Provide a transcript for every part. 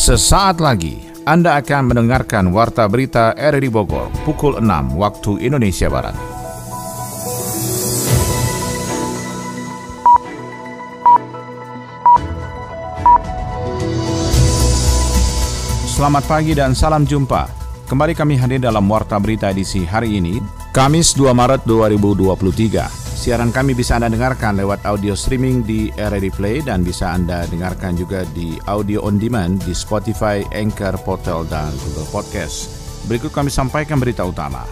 Sesaat lagi Anda akan mendengarkan Warta Berita RRI Bogor pukul 6 waktu Indonesia Barat. Selamat pagi dan salam jumpa. Kembali kami hadir dalam Warta Berita edisi hari ini, Kamis 2 Maret 2023. Siaran kami bisa Anda dengarkan lewat audio streaming di RRD Play dan bisa Anda dengarkan juga di audio on demand di Spotify, Anchor, Portal, dan Google Podcast. Berikut kami sampaikan berita utama.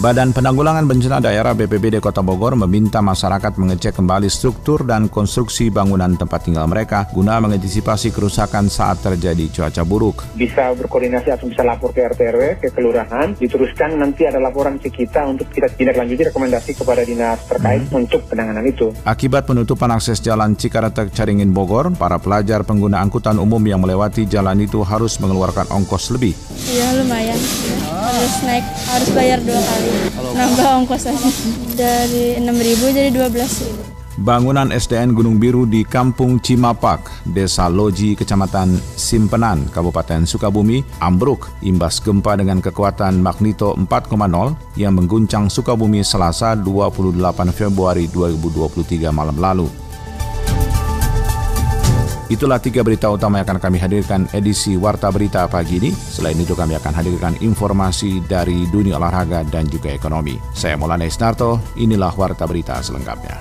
Badan Penanggulangan Bencana Daerah BPBD Kota Bogor meminta masyarakat mengecek kembali struktur dan konstruksi bangunan tempat tinggal mereka guna mengantisipasi kerusakan saat terjadi cuaca buruk. Bisa berkoordinasi atau bisa lapor ke RT RW, ke kelurahan, diteruskan nanti ada laporan ke kita untuk kita tindak lanjuti rekomendasi kepada dinas terkait hmm. untuk penanganan itu. Akibat penutupan akses jalan Cikaratek Caringin Bogor, para pelajar pengguna angkutan umum yang melewati jalan itu harus mengeluarkan ongkos lebih. Iya lumayan, harus naik, harus bayar dua kali. Nambah ongkos aja dari 6.000 jadi 12 Bangunan SDN Gunung Biru di Kampung Cimapak, Desa Loji, Kecamatan Simpenan, Kabupaten Sukabumi, ambruk imbas gempa dengan kekuatan magnito 4,0 yang mengguncang Sukabumi Selasa 28 Februari 2023 malam lalu. Itulah tiga berita utama yang akan kami hadirkan edisi Warta Berita pagi ini. Selain itu kami akan hadirkan informasi dari dunia olahraga dan juga ekonomi. Saya Maulana Isnarto, inilah Warta Berita selengkapnya.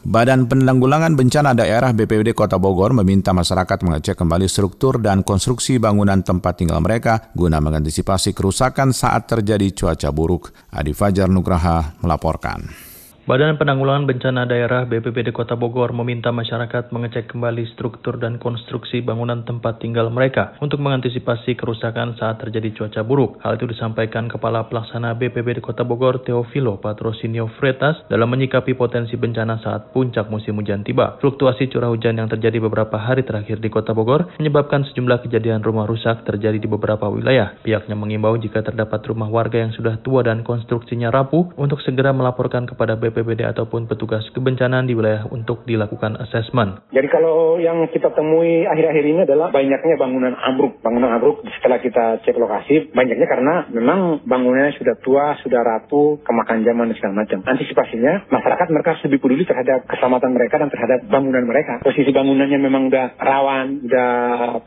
Badan Penanggulangan Bencana Daerah BPBD Kota Bogor meminta masyarakat mengecek kembali struktur dan konstruksi bangunan tempat tinggal mereka guna mengantisipasi kerusakan saat terjadi cuaca buruk. Adi Fajar Nugraha melaporkan. Badan Penanggulangan Bencana Daerah BPBD Kota Bogor meminta masyarakat mengecek kembali struktur dan konstruksi bangunan tempat tinggal mereka untuk mengantisipasi kerusakan saat terjadi cuaca buruk. Hal itu disampaikan Kepala Pelaksana BPBD Kota Bogor Teofilo Patrosinio Fretas dalam menyikapi potensi bencana saat puncak musim hujan tiba. Fluktuasi curah hujan yang terjadi beberapa hari terakhir di Kota Bogor menyebabkan sejumlah kejadian rumah rusak terjadi di beberapa wilayah. Pihaknya mengimbau jika terdapat rumah warga yang sudah tua dan konstruksinya rapuh untuk segera melaporkan kepada BPBD BPBD ataupun petugas kebencanaan di wilayah untuk dilakukan asesmen. Jadi kalau yang kita temui akhir-akhir ini adalah banyaknya bangunan ambruk. Bangunan ambruk setelah kita cek lokasi, banyaknya karena memang bangunannya sudah tua, sudah ratu, kemakan zaman dan segala macam. Antisipasinya, masyarakat mereka lebih peduli terhadap keselamatan mereka dan terhadap bangunan mereka. Posisi bangunannya memang udah rawan, udah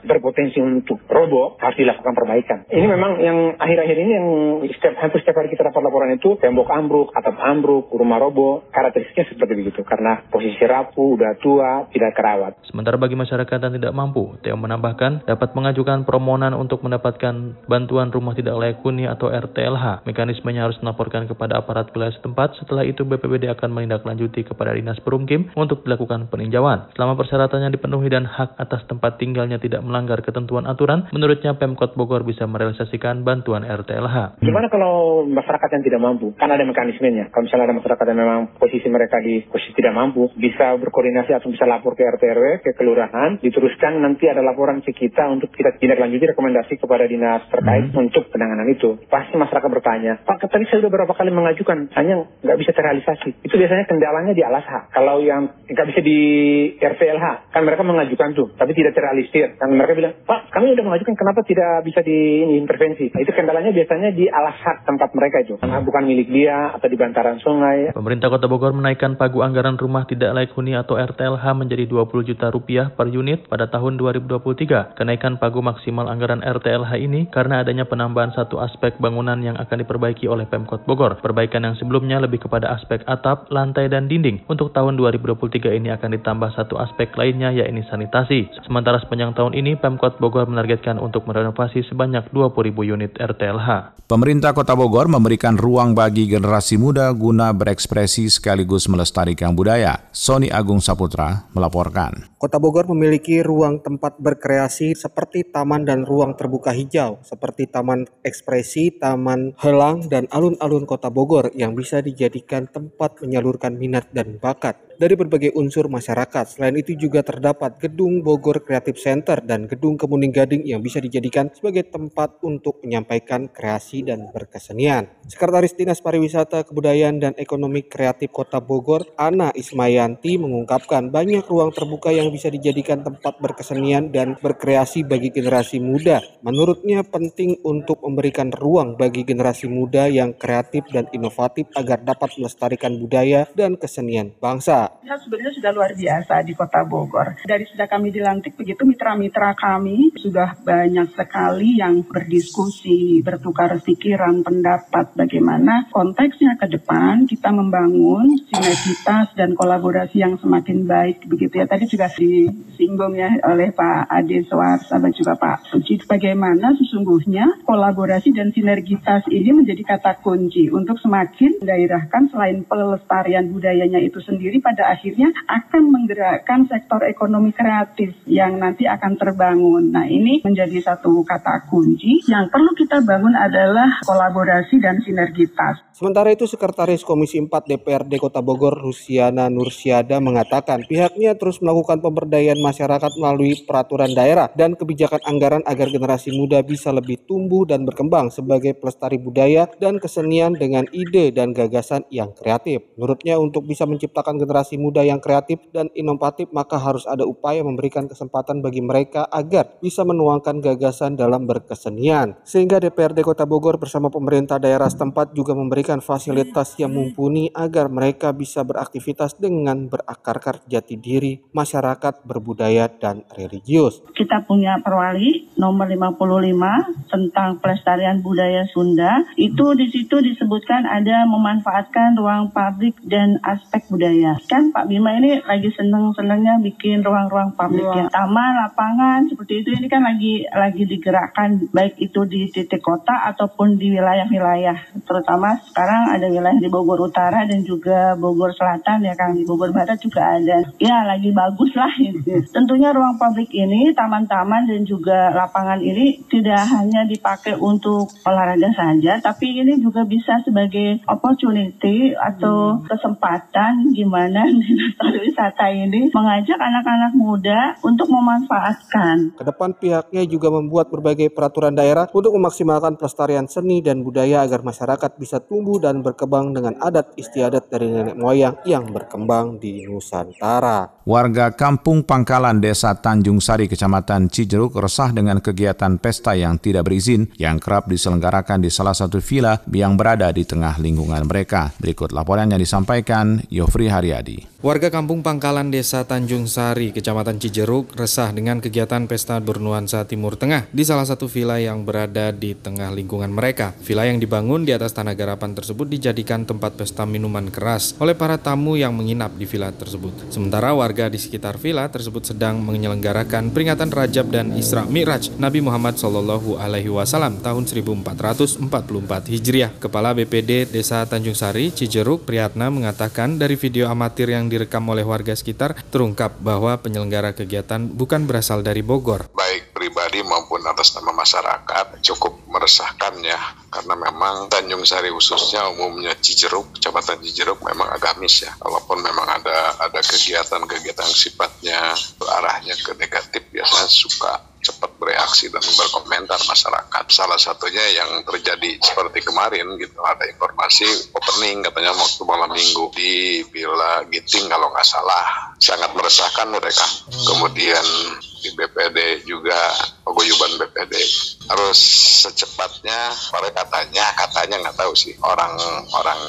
berpotensi untuk roboh, harus dilakukan perbaikan. Ini memang yang akhir-akhir ini yang setiap, hampir setiap hari kita dapat laporan itu, tembok ambruk, atap ambruk, rumah roboh, Prabowo karakteristiknya seperti begitu karena posisi rapuh, udah tua, tidak kerawat. Sementara bagi masyarakat yang tidak mampu, Teo menambahkan dapat mengajukan permohonan untuk mendapatkan bantuan rumah tidak layak huni atau RTLH. Mekanismenya harus melaporkan kepada aparat wilayah setempat. Setelah itu BPBD akan menindaklanjuti kepada Dinas Perumkim untuk dilakukan peninjauan. Selama persyaratannya dipenuhi dan hak atas tempat tinggalnya tidak melanggar ketentuan aturan, menurutnya Pemkot Bogor bisa merealisasikan bantuan RTLH. Gimana kalau masyarakat yang tidak mampu? Kan ada mekanismenya. Kalau misalnya ada masyarakat yang memang posisi mereka di posisi tidak mampu, bisa berkoordinasi atau bisa lapor ke RT RW, ke kelurahan, diteruskan nanti ada laporan ke kita untuk kita tindak lanjuti rekomendasi kepada dinas terkait hmm. untuk penanganan itu. Pasti masyarakat bertanya, Pak, tadi saya sudah berapa kali mengajukan, hanya nggak bisa terrealisasi. Itu biasanya kendalanya di alas hak. Kalau yang nggak bisa di RTLH, kan mereka mengajukan tuh, tapi tidak terrealisir. Dan mereka bilang, Pak, kami sudah mengajukan, kenapa tidak bisa diintervensi? Nah, itu kendalanya biasanya di alas hak tempat mereka itu, karena bukan milik dia atau di bantaran sungai. Pemerintah Kota Bogor menaikkan pagu anggaran rumah tidak layak huni atau RTLH menjadi 20 juta rupiah per unit pada tahun 2023. Kenaikan pagu maksimal anggaran RTLH ini karena adanya penambahan satu aspek bangunan yang akan diperbaiki oleh Pemkot Bogor. Perbaikan yang sebelumnya lebih kepada aspek atap, lantai, dan dinding. Untuk tahun 2023 ini akan ditambah satu aspek lainnya yaitu sanitasi. Sementara sepanjang tahun ini Pemkot Bogor menargetkan untuk merenovasi sebanyak 20.000 unit RTLH. Pemerintah Kota Bogor memberikan ruang bagi generasi muda guna berekspresi sekaligus melestarikan budaya. Sony Agung Saputra melaporkan. Kota Bogor memiliki ruang tempat berkreasi seperti taman dan ruang terbuka hijau, seperti Taman Ekspresi, Taman Helang, dan alun-alun Kota Bogor yang bisa dijadikan tempat menyalurkan minat dan bakat. Dari berbagai unsur masyarakat. Selain itu juga terdapat Gedung Bogor Creative Center dan Gedung Kemuning Gading yang bisa dijadikan sebagai tempat untuk menyampaikan kreasi dan berkesenian. Sekretaris Dinas Pariwisata, Kebudayaan, dan Ekonomi Kreatif Kota Bogor, Ana Ismayanti mengungkapkan banyak ruang terbuka yang bisa dijadikan tempat berkesenian dan berkreasi bagi generasi muda. Menurutnya penting untuk memberikan ruang bagi generasi muda yang kreatif dan inovatif agar dapat melestarikan budaya dan kesenian bangsa. Ya, sebenarnya sudah luar biasa di Kota Bogor. Dari sejak kami dilantik begitu mitra-mitra kami sudah banyak sekali yang berdiskusi, bertukar pikiran, pendapat bagaimana konteksnya ke depan kita membangun sinergitas dan kolaborasi yang semakin baik begitu ya. Tadi juga disinggung ya oleh Pak Ade Suarsa dan juga Pak Suci bagaimana sesungguhnya kolaborasi dan sinergitas ini menjadi kata kunci untuk semakin mendairahkan selain pelestarian budayanya itu sendiri pada akhirnya akan menggerakkan sektor ekonomi kreatif yang nanti akan terbangun. Nah ini menjadi satu kata kunci yang perlu kita bangun adalah kolaborasi dan sinergitas. Sementara itu, Sekretaris Komisi 4 DPRD Kota Bogor, Rusiana Nursiada, mengatakan pihaknya terus melakukan pemberdayaan masyarakat melalui peraturan daerah dan kebijakan anggaran agar generasi muda bisa lebih tumbuh dan berkembang sebagai pelestari budaya dan kesenian dengan ide dan gagasan yang kreatif. Menurutnya, untuk bisa menciptakan generasi muda yang kreatif dan inovatif, maka harus ada upaya memberikan kesempatan bagi mereka agar bisa menuangkan gagasan dalam berkesenian. Sehingga DPRD Kota Bogor bersama pemerintah daerah setempat juga memberi memberikan fasilitas yang mumpuni agar mereka bisa beraktivitas dengan berakarkan jati diri, masyarakat, berbudaya, dan religius. Kita punya perwali nomor 55 tentang pelestarian budaya Sunda. Itu di situ disebutkan ada memanfaatkan ruang publik dan aspek budaya. Kan Pak Bima ini lagi seneng-senengnya bikin ruang-ruang publik ya. Taman, lapangan, seperti itu ini kan lagi lagi digerakkan baik itu di titik kota ataupun di wilayah-wilayah terutama sekarang ada wilayah di Bogor Utara dan juga Bogor Selatan ya Kang di Bogor Barat juga ada ya lagi bagus lah gitu. Tentunya ruang publik ini taman-taman dan juga lapangan ini tidak hanya dipakai untuk olahraga saja tapi ini juga bisa sebagai opportunity atau hmm. kesempatan gimana dinas pariwisata ini mengajak anak-anak muda untuk memanfaatkan. Ke depan pihaknya juga membuat berbagai peraturan daerah untuk memaksimalkan pelestarian seni dan budaya agar masyarakat bisa tumbuh tumbuh dan berkembang dengan adat istiadat dari nenek moyang yang berkembang di Nusantara. Warga Kampung Pangkalan Desa Tanjung Sari, Kecamatan Cijeruk resah dengan kegiatan pesta yang tidak berizin yang kerap diselenggarakan di salah satu villa yang berada di tengah lingkungan mereka. Berikut laporan yang disampaikan Yofri Haryadi. Warga Kampung Pangkalan Desa Tanjung Sari, Kecamatan Cijeruk, resah dengan kegiatan pesta bernuansa Timur Tengah di salah satu villa yang berada di tengah lingkungan mereka. Villa yang dibangun di atas tanah garapan tersebut dijadikan tempat pesta minuman keras oleh para tamu yang menginap di villa tersebut. Sementara warga di sekitar villa tersebut sedang menyelenggarakan peringatan Rajab dan Isra Mi'raj Nabi Muhammad Shallallahu Alaihi Wasallam tahun 1444 Hijriah. Kepala BPD Desa Tanjung Sari, Cijeruk, Priyatna mengatakan dari video amatir yang direkam oleh warga sekitar terungkap bahwa penyelenggara kegiatan bukan berasal dari Bogor. Baik pribadi maupun atas nama masyarakat cukup meresahkan ya karena memang Tanjung Sari khususnya umumnya Cijeruk, Kecamatan Cijeruk memang agamis ya. Walaupun memang ada ada kegiatan-kegiatan sifatnya arahnya ke negatif biasanya masyarakat. Salah satunya yang terjadi seperti kemarin gitu ada informasi opening katanya waktu malam minggu di Villa Giting kalau nggak salah sangat meresahkan mereka. Kemudian di BPD juga paguyuban BPD harus secepatnya pada katanya katanya nggak tahu sih orang orang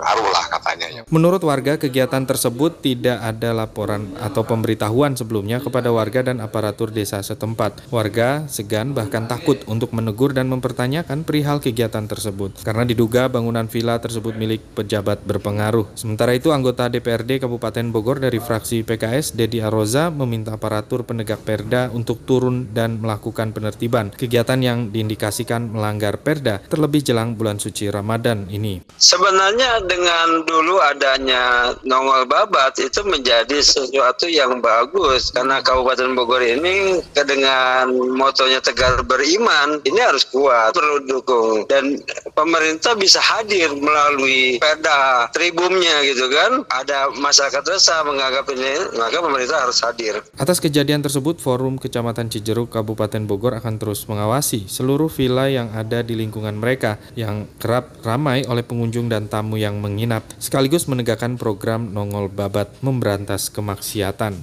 pengaruh lah katanya. Menurut warga, kegiatan tersebut tidak ada laporan atau pemberitahuan sebelumnya kepada warga dan aparatur desa setempat. Warga segan bahkan takut untuk menegur dan mempertanyakan perihal kegiatan tersebut karena diduga bangunan villa tersebut milik pejabat berpengaruh. Sementara itu, anggota DPRD Kabupaten Bogor dari fraksi PKS, Dedi Aroza, meminta aparatur penegak perda untuk turun dan melakukan penertiban kegiatan yang diindikasikan melanggar perda terlebih jelang bulan suci Ramadan ini. Sebenarnya dengan dulu adanya nongol babat itu menjadi sesuatu yang bagus karena Kabupaten Bogor ini dengan motonya tegar beriman ini harus kuat perlu dukung dan pemerintah bisa hadir melalui perda tribumnya gitu kan ada masyarakat resah menganggap ini maka pemerintah harus hadir. Atas kejadian tersebut Forum Kecamatan Cijeruk Kabupaten Bogor akan terus mengawasi seluruh villa yang ada di lingkungan mereka yang kerap ramai oleh pengunjung dan tamu yang menginap, sekaligus menegakkan program Nongol Babat memberantas kemaksiatan.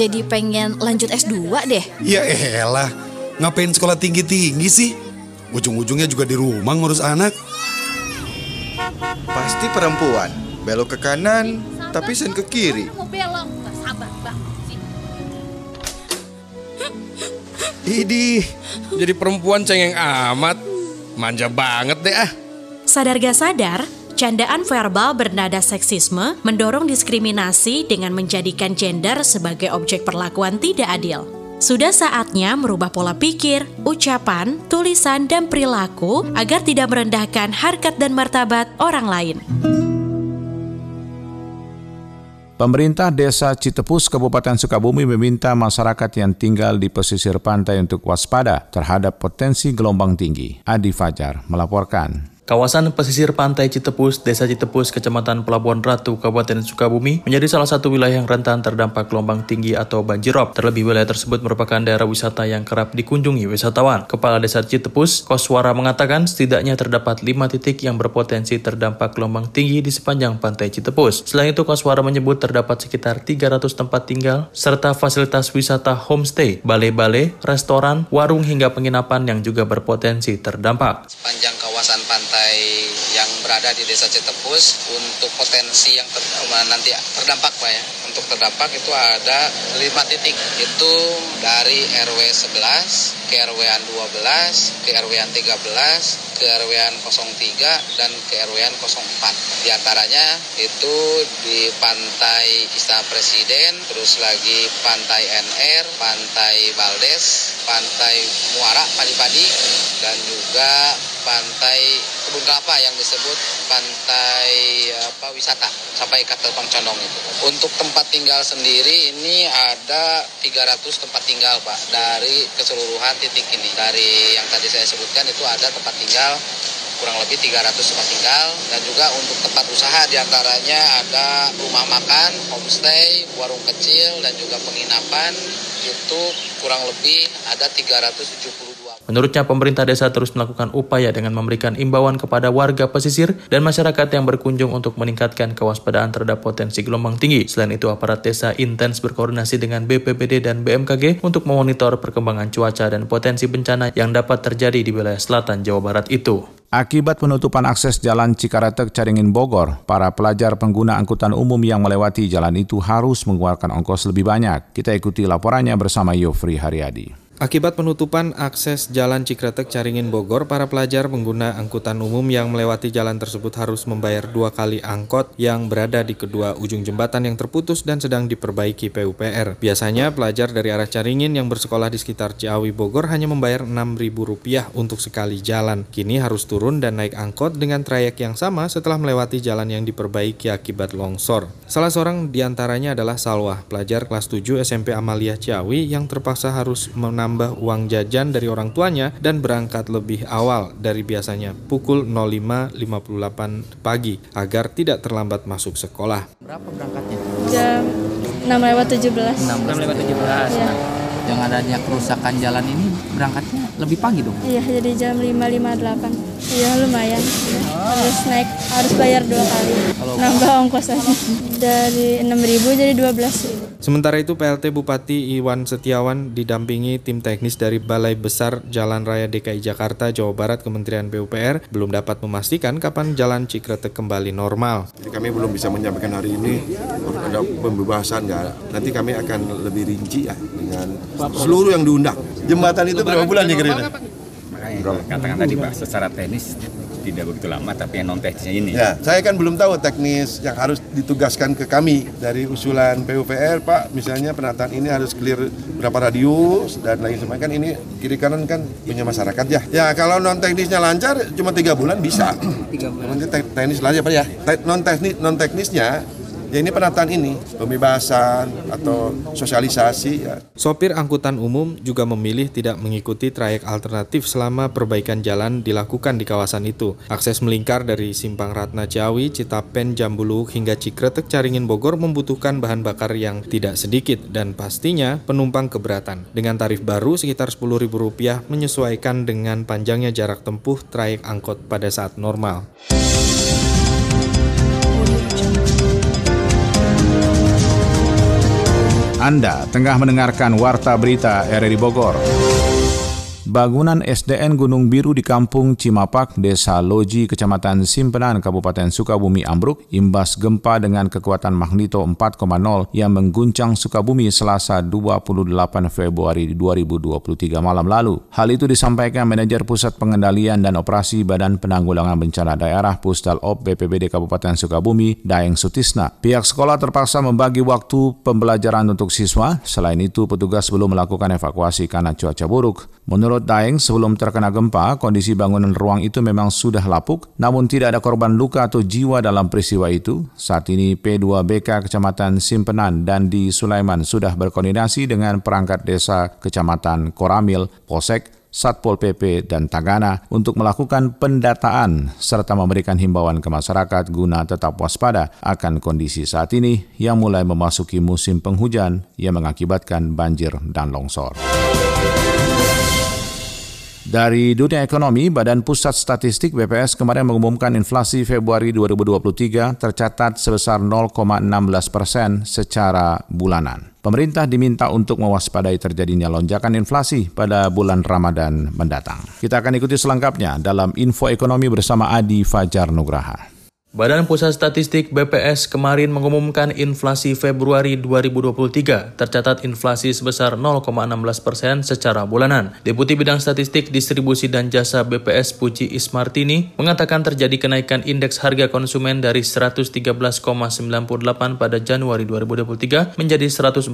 Jadi pengen lanjut S2 deh? Ya elah, ngapain sekolah tinggi-tinggi sih? Ujung-ujungnya juga di rumah ngurus anak. Pasti perempuan, belok ke kanan, tapi sen ke kiri. Idih, jadi perempuan cengeng amat. Manja banget deh ah. Sadar gak sadar, candaan verbal bernada seksisme mendorong diskriminasi dengan menjadikan gender sebagai objek perlakuan tidak adil. Sudah saatnya merubah pola pikir, ucapan, tulisan, dan perilaku agar tidak merendahkan harkat dan martabat orang lain. Pemerintah Desa Citepus, Kabupaten Sukabumi meminta masyarakat yang tinggal di pesisir pantai untuk waspada terhadap potensi gelombang tinggi. Adi Fajar melaporkan. Kawasan pesisir pantai Citepus, Desa Citepus, Kecamatan Pelabuhan Ratu, Kabupaten Sukabumi, menjadi salah satu wilayah yang rentan terdampak gelombang tinggi atau banjirop. Terlebih wilayah tersebut merupakan daerah wisata yang kerap dikunjungi wisatawan. Kepala Desa Citepus, Koswara mengatakan setidaknya terdapat lima titik yang berpotensi terdampak gelombang tinggi di sepanjang pantai Citepus. Selain itu, Koswara menyebut terdapat sekitar 300 tempat tinggal, serta fasilitas wisata homestay, balai-balai, restoran, warung hingga penginapan yang juga berpotensi terdampak. Sepanjang pantai yang berada di desa Cetepus untuk potensi yang ter, nanti terdampak Pak ya. Untuk terdampak itu ada lima titik. Itu dari RW 11 ke RW 12, ke RW 13, ke RW 03 dan ke RW 04. Di antaranya itu di pantai Istana Presiden, terus lagi pantai NR, pantai Baldes, pantai Muara Padi-Padi dan juga pantai kebun kelapa yang disebut pantai apa wisata sampai ke Terbang Condong itu. Untuk tempat tinggal sendiri ini ada 300 tempat tinggal Pak dari keseluruhan titik ini. Dari yang tadi saya sebutkan itu ada tempat tinggal kurang lebih 300 tempat tinggal dan juga untuk tempat usaha di antaranya ada rumah makan, homestay, warung kecil dan juga penginapan itu kurang lebih ada 372. Menurutnya pemerintah desa terus melakukan upaya dengan memberikan imbauan kepada warga pesisir dan masyarakat yang berkunjung untuk meningkatkan kewaspadaan terhadap potensi gelombang tinggi. Selain itu aparat desa intens berkoordinasi dengan BPBD dan BMKG untuk memonitor perkembangan cuaca dan potensi bencana yang dapat terjadi di wilayah selatan Jawa Barat itu. Akibat penutupan akses jalan Cikaretek Caringin Bogor, para pelajar pengguna angkutan umum yang melewati jalan itu harus mengeluarkan ongkos lebih banyak. Kita ikuti laporannya bersama Yofri Haryadi. Akibat penutupan akses Jalan Cikretek Caringin Bogor, para pelajar pengguna angkutan umum yang melewati jalan tersebut harus membayar dua kali angkot yang berada di kedua ujung jembatan yang terputus dan sedang diperbaiki PUPR. Biasanya pelajar dari arah Caringin yang bersekolah di sekitar Ciawi Bogor hanya membayar Rp6.000 untuk sekali jalan. Kini harus turun dan naik angkot dengan trayek yang sama setelah melewati jalan yang diperbaiki akibat longsor. Salah seorang di antaranya adalah Salwah, pelajar kelas 7 SMP Amalia Ciawi yang terpaksa harus menambah menambah uang jajan dari orang tuanya dan berangkat lebih awal dari biasanya pukul 05.58 pagi agar tidak terlambat masuk sekolah. Berapa berangkatnya? Jam 6 lewat 17. 6 lewat 17. Ya. Nah, dengan adanya kerusakan jalan ini berangkatnya lebih pagi dong? Iya, jadi jam 5.58. Iya, lumayan. Ya. Harus naik, harus bayar dua kali. Nambah ongkos aja. Dari 6.000 jadi 12. Sementara itu PLT Bupati Iwan Setiawan didampingi tim teknis dari Balai Besar Jalan Raya DKI Jakarta Jawa Barat Kementerian PUPR belum dapat memastikan kapan jalan Cikretek kembali normal. Jadi kami belum bisa menyampaikan hari ini ada pembebasan ya. Nanti kami akan lebih rinci ya dengan seluruh yang diundang. Jembatan itu berapa bulan ya Gerina? Makanya katakan tadi Pak secara teknis tidak begitu lama, tapi yang non teknisnya ini. Ya, saya kan belum tahu teknis yang harus ditugaskan ke kami dari usulan PUPR, Pak. Misalnya penataan ini harus clear berapa radius dan lain sebagainya. Kan ini kiri kanan kan punya masyarakat ya. Ya kalau non teknisnya lancar, cuma tiga bulan bisa. Tiga bulan. Teknis lancar Pak ya. Non teknis non teknisnya ya ini penataan ini, pembebasan atau sosialisasi. Ya. Sopir angkutan umum juga memilih tidak mengikuti trayek alternatif selama perbaikan jalan dilakukan di kawasan itu. Akses melingkar dari Simpang Ratna Ciawi, Citapen, Jambulu hingga Cikretek Caringin Bogor membutuhkan bahan bakar yang tidak sedikit dan pastinya penumpang keberatan. Dengan tarif baru sekitar Rp10.000 menyesuaikan dengan panjangnya jarak tempuh trayek angkot pada saat normal. Anda tengah mendengarkan Warta Berita RRI Bogor. Bangunan SDN Gunung Biru di Kampung Cimapak, Desa Loji, Kecamatan Simpenan, Kabupaten Sukabumi ambruk imbas gempa dengan kekuatan magnito 4,0 yang mengguncang Sukabumi Selasa 28 Februari 2023 malam lalu. Hal itu disampaikan Manajer Pusat Pengendalian dan Operasi Badan Penanggulangan Bencana Daerah Pusdal Op BPBD Kabupaten Sukabumi, Daeng Sutisna. Pihak sekolah terpaksa membagi waktu pembelajaran untuk siswa. Selain itu, petugas belum melakukan evakuasi karena cuaca buruk. Menurut Daeng, sebelum terkena gempa, kondisi bangunan ruang itu memang sudah lapuk, namun tidak ada korban luka atau jiwa dalam peristiwa itu. Saat ini P2BK Kecamatan Simpenan dan di Sulaiman sudah berkoordinasi dengan perangkat desa Kecamatan Koramil, Posek, Satpol PP, dan Tagana untuk melakukan pendataan serta memberikan himbauan ke masyarakat guna tetap waspada akan kondisi saat ini yang mulai memasuki musim penghujan yang mengakibatkan banjir dan longsor. Dari dunia ekonomi, Badan Pusat Statistik BPS kemarin mengumumkan inflasi Februari 2023 tercatat sebesar 0,16 persen secara bulanan. Pemerintah diminta untuk mewaspadai terjadinya lonjakan inflasi pada bulan Ramadan mendatang. Kita akan ikuti selengkapnya dalam info ekonomi bersama Adi Fajar Nugraha. Badan Pusat Statistik BPS kemarin mengumumkan inflasi Februari 2023 tercatat inflasi sebesar 0,16 persen secara bulanan. Deputi Bidang Statistik Distribusi dan Jasa BPS Puji Ismartini mengatakan terjadi kenaikan indeks harga konsumen dari 113,98 pada Januari 2023 menjadi 114,16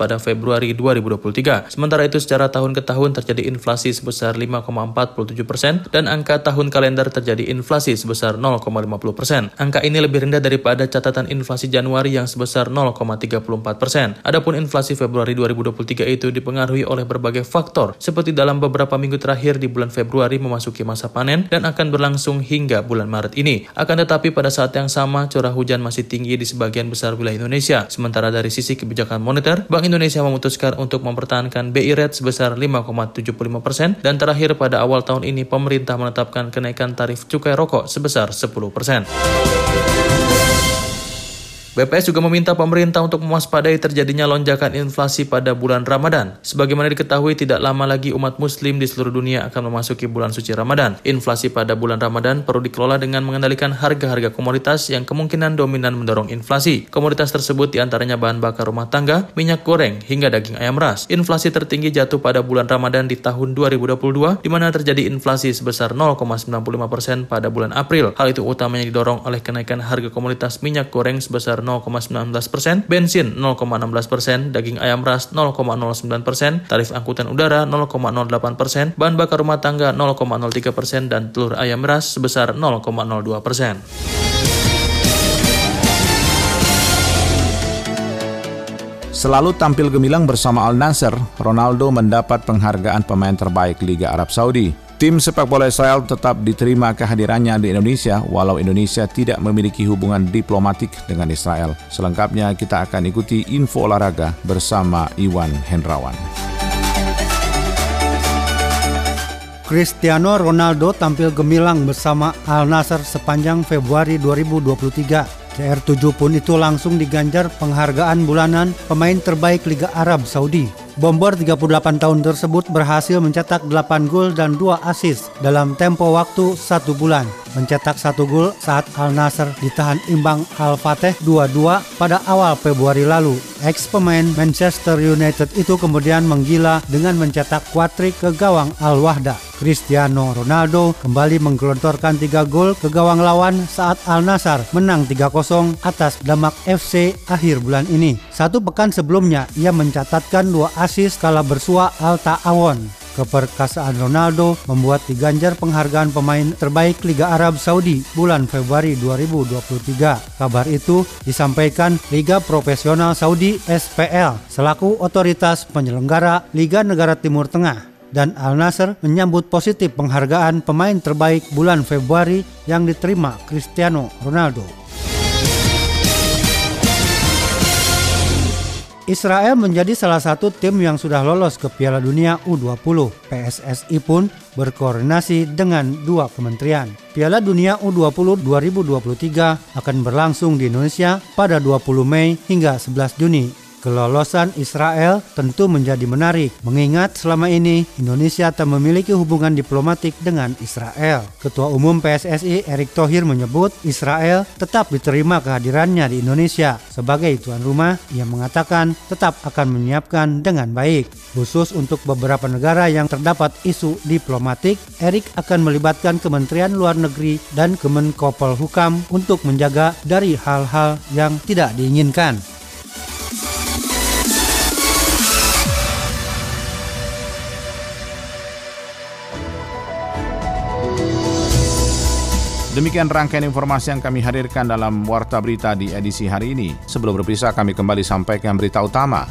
pada Februari 2023. Sementara itu secara tahun ke tahun terjadi inflasi sebesar 5,47 persen dan angka tahun kalender terjadi inflasi sebesar 0, 0,50 persen. Angka ini lebih rendah daripada catatan inflasi Januari yang sebesar 0,34 persen. Adapun inflasi Februari 2023 itu dipengaruhi oleh berbagai faktor, seperti dalam beberapa minggu terakhir di bulan Februari memasuki masa panen dan akan berlangsung hingga bulan Maret ini. Akan tetapi pada saat yang sama curah hujan masih tinggi di sebagian besar wilayah Indonesia. Sementara dari sisi kebijakan moneter, Bank Indonesia memutuskan untuk mempertahankan BI rate sebesar 5,75 persen dan terakhir pada awal tahun ini pemerintah menetapkan kenaikan tarif cukai rokok sebesar 10 persen. BPS juga meminta pemerintah untuk mewaspadai terjadinya lonjakan inflasi pada bulan Ramadan. Sebagaimana diketahui tidak lama lagi umat muslim di seluruh dunia akan memasuki bulan suci Ramadan. Inflasi pada bulan Ramadan perlu dikelola dengan mengendalikan harga-harga komoditas yang kemungkinan dominan mendorong inflasi. Komoditas tersebut di antaranya bahan bakar rumah tangga, minyak goreng, hingga daging ayam ras. Inflasi tertinggi jatuh pada bulan Ramadan di tahun 2022, di mana terjadi inflasi sebesar 0,95 persen pada bulan April. Hal itu utamanya didorong oleh kenaikan harga komoditas minyak goreng sebesar 0,19 persen, bensin 0,16 persen, daging ayam ras 0,09 persen, tarif angkutan udara 0,08 persen, bahan bakar rumah tangga 0,03 persen, dan telur ayam ras sebesar 0,02 persen. Selalu tampil gemilang bersama Al Nasser, Ronaldo mendapat penghargaan pemain terbaik Liga Arab Saudi. Tim sepak bola Israel tetap diterima kehadirannya di Indonesia walau Indonesia tidak memiliki hubungan diplomatik dengan Israel. Selengkapnya kita akan ikuti info olahraga bersama Iwan Hendrawan. Cristiano Ronaldo tampil gemilang bersama Al Nassr sepanjang Februari 2023. CR7 pun itu langsung diganjar penghargaan bulanan pemain terbaik Liga Arab Saudi. Bomber 38 tahun tersebut berhasil mencetak 8 gol dan 2 assist dalam tempo waktu satu bulan. Mencetak satu gol saat Al Nasser ditahan imbang Al Fateh 2-2 pada awal Februari lalu. Ex pemain Manchester United itu kemudian menggila dengan mencetak kuatrik ke gawang Al Wahda. Cristiano Ronaldo kembali menggelontorkan tiga gol ke gawang lawan saat Al Nassr menang 3-0 atas Damak FC akhir bulan ini. Satu pekan sebelumnya, ia mencatatkan dua asis kala bersua Al Ta'awon. Keperkasaan Ronaldo membuat diganjar penghargaan pemain terbaik Liga Arab Saudi bulan Februari 2023. Kabar itu disampaikan Liga Profesional Saudi SPL selaku otoritas penyelenggara Liga Negara Timur Tengah dan Al Nasser menyambut positif penghargaan pemain terbaik bulan Februari yang diterima Cristiano Ronaldo. Israel menjadi salah satu tim yang sudah lolos ke Piala Dunia U20. PSSI pun berkoordinasi dengan dua kementerian. Piala Dunia U20 2023 akan berlangsung di Indonesia pada 20 Mei hingga 11 Juni Kelolosan Israel tentu menjadi menarik, mengingat selama ini Indonesia tak memiliki hubungan diplomatik dengan Israel. Ketua Umum PSSI Erick Thohir menyebut Israel tetap diterima kehadirannya di Indonesia. Sebagai tuan rumah, ia mengatakan tetap akan menyiapkan dengan baik. Khusus untuk beberapa negara yang terdapat isu diplomatik, Erick akan melibatkan Kementerian Luar Negeri dan Kemenkopol Hukam untuk menjaga dari hal-hal yang tidak diinginkan. Demikian rangkaian informasi yang kami hadirkan dalam Warta Berita di edisi hari ini. Sebelum berpisah, kami kembali sampaikan berita utama.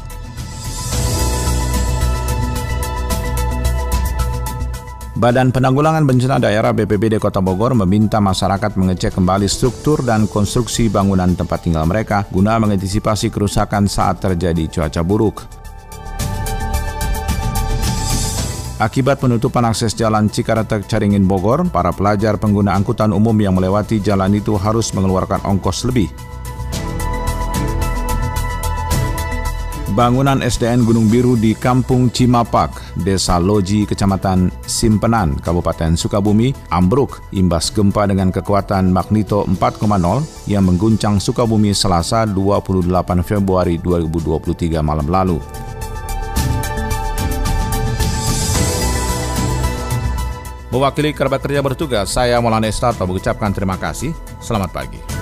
Badan Penanggulangan Bencana Daerah BPBD Kota Bogor meminta masyarakat mengecek kembali struktur dan konstruksi bangunan tempat tinggal mereka guna mengantisipasi kerusakan saat terjadi cuaca buruk. Akibat penutupan akses jalan Cikaretek Caringin Bogor, para pelajar pengguna angkutan umum yang melewati jalan itu harus mengeluarkan ongkos lebih. Bangunan SDN Gunung Biru di Kampung Cimapak, Desa Loji, Kecamatan Simpenan, Kabupaten Sukabumi, ambruk imbas gempa dengan kekuatan magnito 4,0 yang mengguncang Sukabumi Selasa 28 Februari 2023 malam lalu. Mewakili kerabat kerja bertugas, saya Maulana Estarto mengucapkan terima kasih. Selamat pagi.